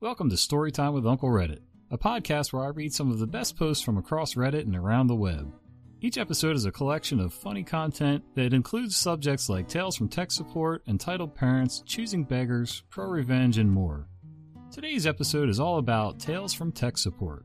Welcome to Storytime with Uncle Reddit, a podcast where I read some of the best posts from across Reddit and around the web. Each episode is a collection of funny content that includes subjects like tales from tech support, entitled parents, choosing beggars, pro revenge, and more. Today's episode is all about tales from tech support.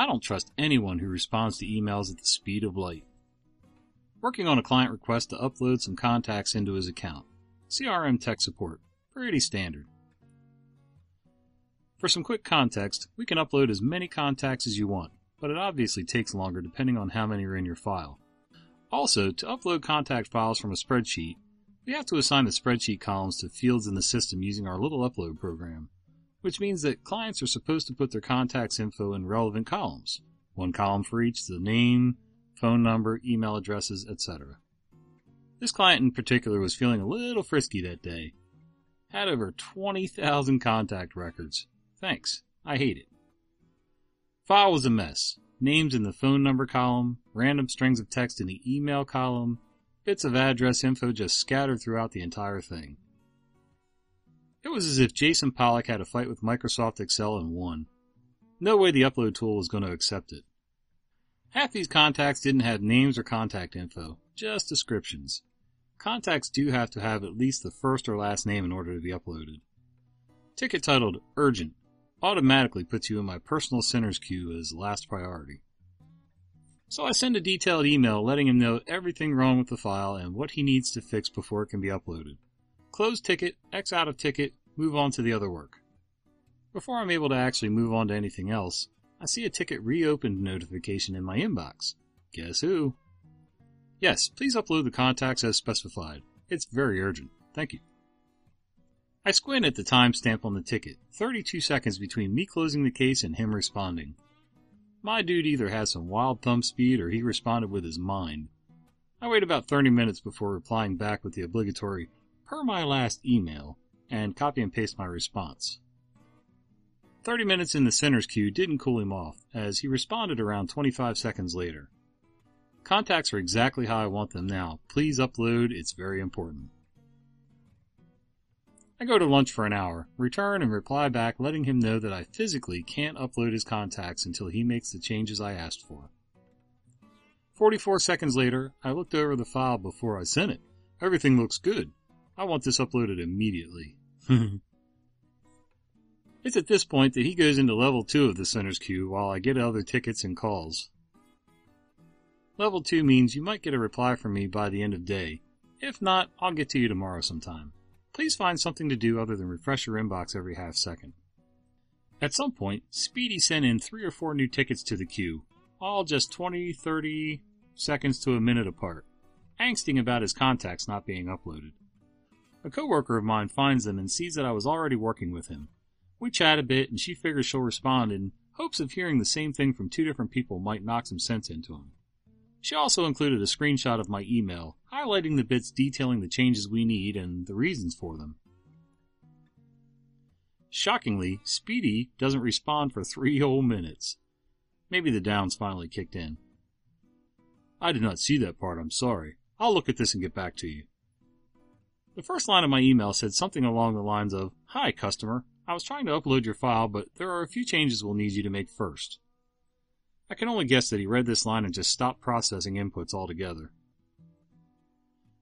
I don't trust anyone who responds to emails at the speed of light. Working on a client request to upload some contacts into his account. CRM tech support. Pretty standard. For some quick context, we can upload as many contacts as you want, but it obviously takes longer depending on how many are in your file. Also, to upload contact files from a spreadsheet, we have to assign the spreadsheet columns to fields in the system using our little upload program which means that clients are supposed to put their contacts info in relevant columns. One column for each, the name, phone number, email addresses, etc. This client in particular was feeling a little frisky that day. Had over 20,000 contact records. Thanks. I hate it. File was a mess. Names in the phone number column, random strings of text in the email column, bits of address info just scattered throughout the entire thing. It was as if Jackson Pollock had a fight with Microsoft Excel and won. No way the upload tool was going to accept it. Half these contacts didn't have names or contact info, just descriptions. Contacts do have to have at least the first or last name in order to be uploaded. Ticket titled Urgent automatically puts you in my personal senders queue as last priority. So I send a detailed email letting him know everything wrong with the file and what he needs to fix before it can be uploaded. Close ticket, X out of ticket, move on to the other work. Before I'm able to actually move on to anything else, I see a ticket reopened notification in my inbox. Guess who? Yes, please upload the contacts as specified. It's very urgent. Thank you. I squint at the timestamp on the ticket, 32 seconds between me closing the case and him responding. My dude either has some wild thumb speed or he responded with his mind. I wait about 30 minutes before replying back with the obligatory, per my last email and copy and paste my response. 30 minutes in the center's queue didn't cool him off, as he responded around 25 seconds later. Contacts are exactly how I want them now. Please upload, it's very important. I go to lunch for an hour, return and reply back letting him know that I physically can't upload his contacts until he makes the changes I asked for. 44 seconds later, I looked over the file before I sent it. Everything looks good. I want this uploaded immediately. it's at this point that he goes into level 2 of the center's queue while I get other tickets and calls. Level 2 means you might get a reply from me by the end of day. If not, I'll get to you tomorrow sometime. Please find something to do other than refresh your inbox every half second. At some point, Speedy sent in three or four new tickets to the queue, all just 20, 30 seconds to a minute apart, angsting about his contacts not being uploaded. A coworker of mine finds them and sees that I was already working with him. We chat a bit and she figures she'll respond in hopes of hearing the same thing from two different people might knock some sense into him. She also included a screenshot of my email, highlighting the bits detailing the changes we need and the reasons for them. Shockingly, Speedy doesn't respond for three whole minutes. Maybe the downs finally kicked in. I did not see that part, I'm sorry. I'll look at this and get back to you. The first line of my email said something along the lines of, Hi, customer. I was trying to upload your file, but there are a few changes we'll need you to make first. I can only guess that he read this line and just stopped processing inputs altogether.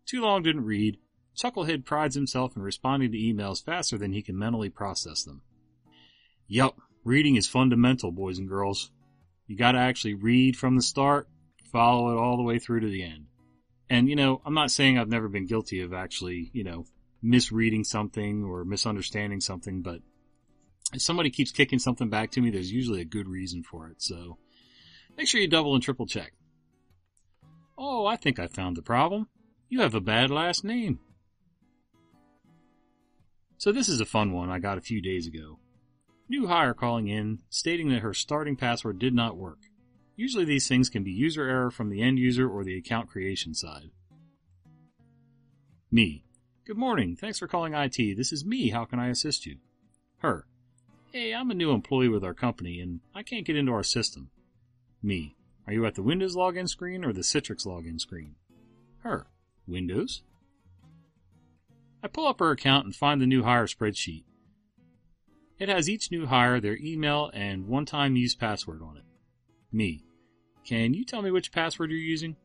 Too long didn't read. Chucklehead prides himself in responding to emails faster than he can mentally process them. Yup, reading is fundamental, boys and girls. You gotta actually read from the start, follow it all the way through to the end. And, you know, I'm not saying I've never been guilty of actually, you know, misreading something or misunderstanding something, but if somebody keeps kicking something back to me, there's usually a good reason for it. So make sure you double and triple check. Oh, I think I found the problem. You have a bad last name. So this is a fun one I got a few days ago. New hire calling in, stating that her starting password did not work. Usually these things can be user error from the end user or the account creation side. Me. Good morning. Thanks for calling IT. This is me. How can I assist you? Her. Hey, I'm a new employee with our company and I can't get into our system. Me. Are you at the Windows login screen or the Citrix login screen? Her. Windows? I pull up her account and find the new hire spreadsheet. It has each new hire, their email, and one time use password on it. Me. Can you tell me which password you're using?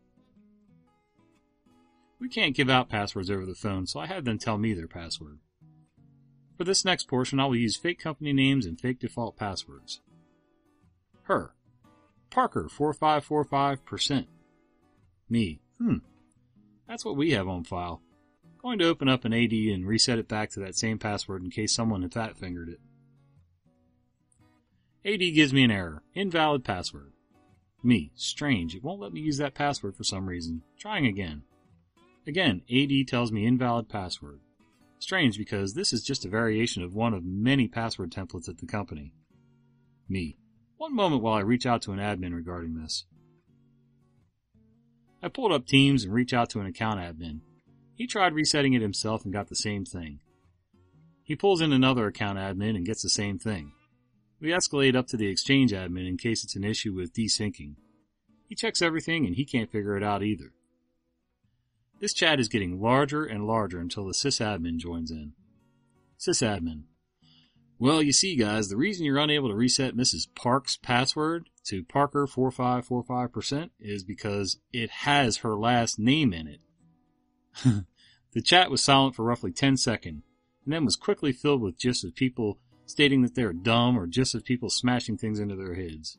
We can't give out passwords over the phone, so I have them tell me their password. For this next portion, I will use fake company names and fake default passwords. Her. Parker 4545%. Me. Hmm. That's what we have on file. Going to open up an AD and reset it back to that same password in case someone had fat fingered it. AD gives me an error. Invalid password. Me. Strange. It won't let me use that password for some reason. Trying again. Again, AD tells me invalid password. Strange because this is just a variation of one of many password templates at the company. Me. One moment while I reach out to an admin regarding this. I pulled up Teams and reach out to an account admin. He tried resetting it himself and got the same thing. He pulls in another account admin and gets the same thing. We escalate up to the Exchange admin in case it's an issue with desyncing. He checks everything and he can't figure it out either. This chat is getting larger and larger until the sysadmin joins in. Sysadmin. Well, you see, guys, the reason you're unable to reset Mrs. Park's password to Parker4545% is because it has her last name in it. the chat was silent for roughly 10 seconds, and then was quickly filled with gifs of people stating that they are dumb or just as people smashing things into their heads.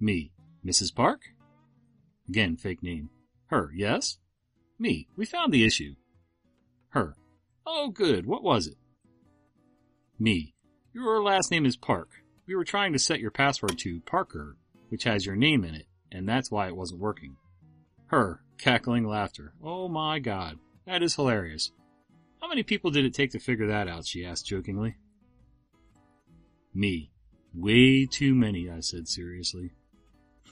Me. Mrs. Park? Again, fake name. Her. Yes? Me. We found the issue. Her. Oh, good. What was it? Me. Your last name is Park. We were trying to set your password to Parker, which has your name in it, and that's why it wasn't working. Her. Cackling laughter. Oh my god. That is hilarious. How many people did it take to figure that out? she asked jokingly. Me. Way too many, I said seriously.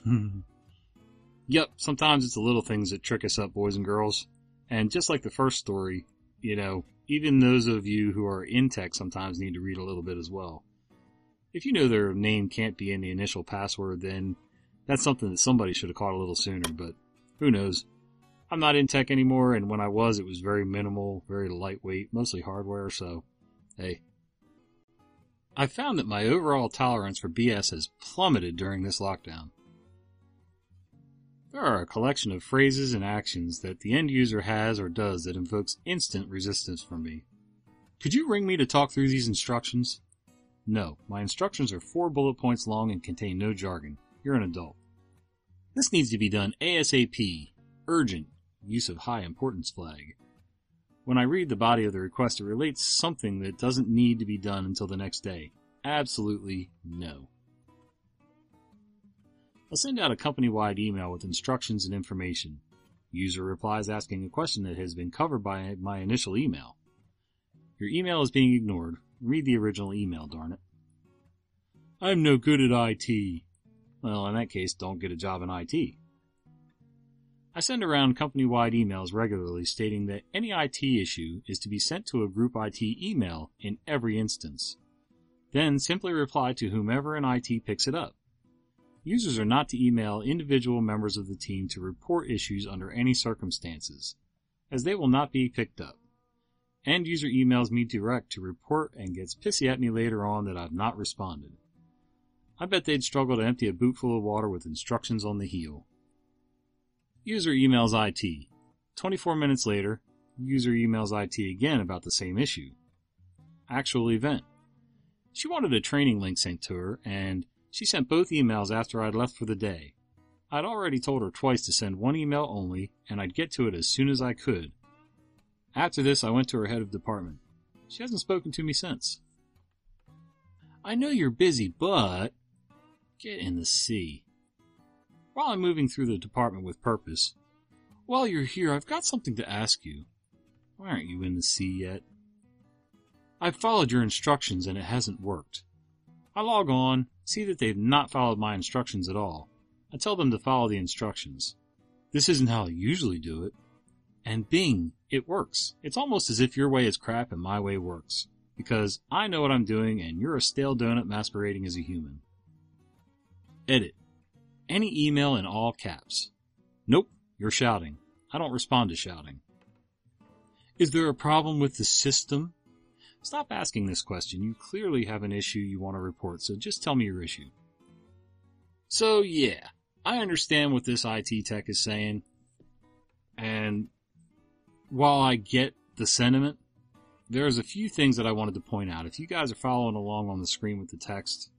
yep, sometimes it's the little things that trick us up, boys and girls. And just like the first story, you know, even those of you who are in tech sometimes need to read a little bit as well. If you know their name can't be in the initial password, then that's something that somebody should have caught a little sooner, but who knows? I'm not in tech anymore, and when I was, it was very minimal, very lightweight, mostly hardware, so hey. I found that my overall tolerance for BS has plummeted during this lockdown. There are a collection of phrases and actions that the end user has or does that invokes instant resistance from me. Could you ring me to talk through these instructions? No, my instructions are four bullet points long and contain no jargon. You're an adult. This needs to be done ASAP, urgent, use of high importance flag. When I read the body of the request, it relates something that doesn't need to be done until the next day. Absolutely no. I'll send out a company wide email with instructions and information. User replies asking a question that has been covered by my initial email. Your email is being ignored. Read the original email, darn it. I'm no good at IT. Well, in that case, don't get a job in IT. I send around company wide emails regularly stating that any IT issue is to be sent to a group IT email in every instance. Then simply reply to whomever in IT picks it up. Users are not to email individual members of the team to report issues under any circumstances, as they will not be picked up. End user emails me direct to report and gets pissy at me later on that I've not responded. I bet they'd struggle to empty a boot full of water with instructions on the heel. User emails IT. 24 minutes later, user emails IT again about the same issue. Actual event. She wanted a training link sent to her, and she sent both emails after I'd left for the day. I'd already told her twice to send one email only, and I'd get to it as soon as I could. After this, I went to her head of department. She hasn't spoken to me since. I know you're busy, but. Get in the sea. While I'm moving through the department with purpose, while you're here, I've got something to ask you. Why aren't you in the sea yet? I've followed your instructions and it hasn't worked. I log on, see that they've not followed my instructions at all. I tell them to follow the instructions. This isn't how I usually do it. And bing, it works. It's almost as if your way is crap and my way works. Because I know what I'm doing and you're a stale donut masquerading as a human. Edit. Any email in all caps. Nope, you're shouting. I don't respond to shouting. Is there a problem with the system? Stop asking this question. You clearly have an issue you want to report, so just tell me your issue. So, yeah, I understand what this IT tech is saying. And while I get the sentiment, there's a few things that I wanted to point out. If you guys are following along on the screen with the text,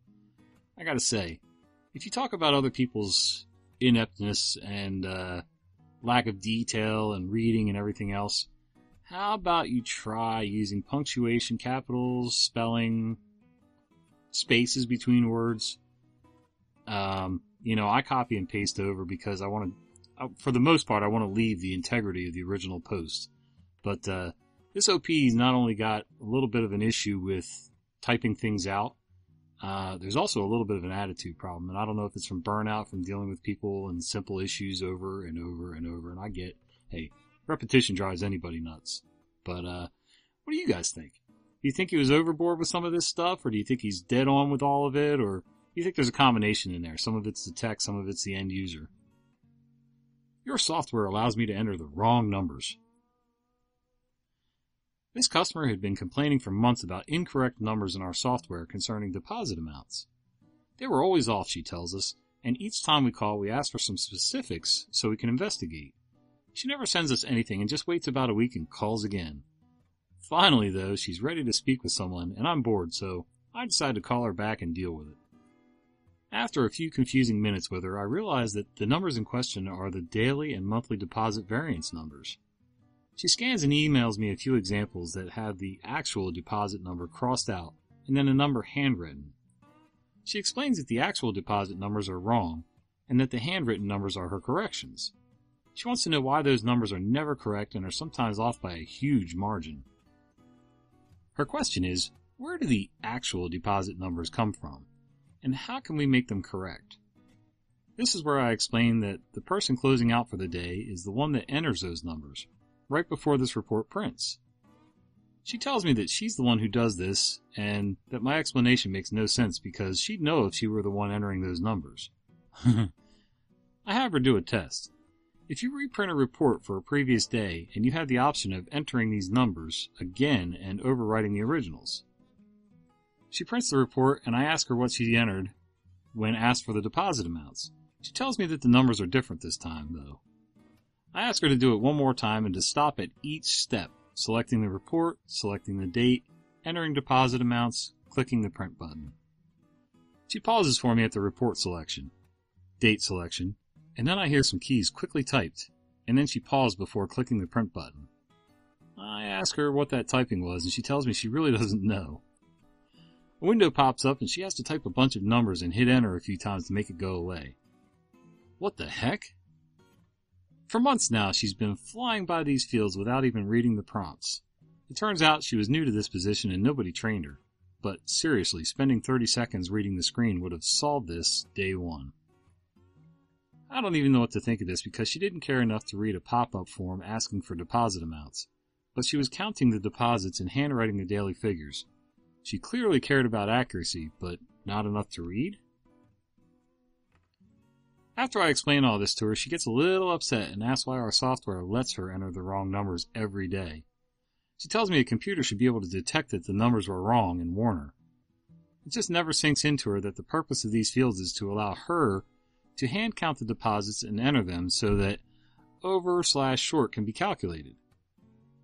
I gotta say, if you talk about other people's ineptness and uh, lack of detail and reading and everything else, how about you try using punctuation, capitals, spelling, spaces between words? Um, you know, I copy and paste over because I want to, for the most part, I want to leave the integrity of the original post. But uh, this OP's not only got a little bit of an issue with typing things out, uh, there's also a little bit of an attitude problem. And I don't know if it's from burnout from dealing with people and simple issues over and over and over. And I get, hey, repetition drives anybody nuts. But uh, what do you guys think? Do you think he was overboard with some of this stuff, or do you think he's dead on with all of it, or do you think there's a combination in there? Some of it's the tech, some of it's the end user. Your software allows me to enter the wrong numbers. This customer had been complaining for months about incorrect numbers in our software concerning deposit amounts. They were always off, she tells us, and each time we call, we ask for some specifics so we can investigate. She never sends us anything and just waits about a week and calls again. Finally, though, she's ready to speak with someone, and I'm bored, so I decide to call her back and deal with it. After a few confusing minutes with her, I realize that the numbers in question are the daily and monthly deposit variance numbers. She scans and emails me a few examples that have the actual deposit number crossed out and then a number handwritten. She explains that the actual deposit numbers are wrong and that the handwritten numbers are her corrections. She wants to know why those numbers are never correct and are sometimes off by a huge margin. Her question is, where do the actual deposit numbers come from? And how can we make them correct? This is where I explain that the person closing out for the day is the one that enters those numbers, right before this report prints. She tells me that she's the one who does this, and that my explanation makes no sense because she'd know if she were the one entering those numbers. I have her do a test. If you reprint a report for a previous day and you have the option of entering these numbers again and overwriting the originals. She prints the report and I ask her what she entered when asked for the deposit amounts. She tells me that the numbers are different this time, though. I ask her to do it one more time and to stop at each step, selecting the report, selecting the date, entering deposit amounts, clicking the print button. She pauses for me at the report selection, date selection, and then I hear some keys quickly typed, and then she paused before clicking the print button. I ask her what that typing was, and she tells me she really doesn't know. A window pops up, and she has to type a bunch of numbers and hit enter a few times to make it go away. What the heck? For months now, she's been flying by these fields without even reading the prompts. It turns out she was new to this position and nobody trained her. But seriously, spending 30 seconds reading the screen would have solved this day one. I don't even know what to think of this because she didn't care enough to read a pop-up form asking for deposit amounts, but she was counting the deposits and handwriting the daily figures. She clearly cared about accuracy, but not enough to read? After I explain all this to her, she gets a little upset and asks why our software lets her enter the wrong numbers every day. She tells me a computer should be able to detect that the numbers were wrong and warn her. It just never sinks into her that the purpose of these fields is to allow her to hand count the deposits and enter them so that over slash short can be calculated.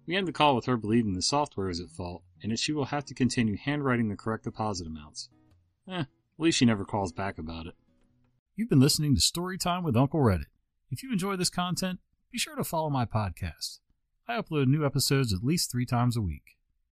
We end the call with her believing the software is at fault and that she will have to continue handwriting the correct deposit amounts. Eh, at least she never calls back about it. You've been listening to Storytime with Uncle Reddit. If you enjoy this content, be sure to follow my podcast. I upload new episodes at least three times a week.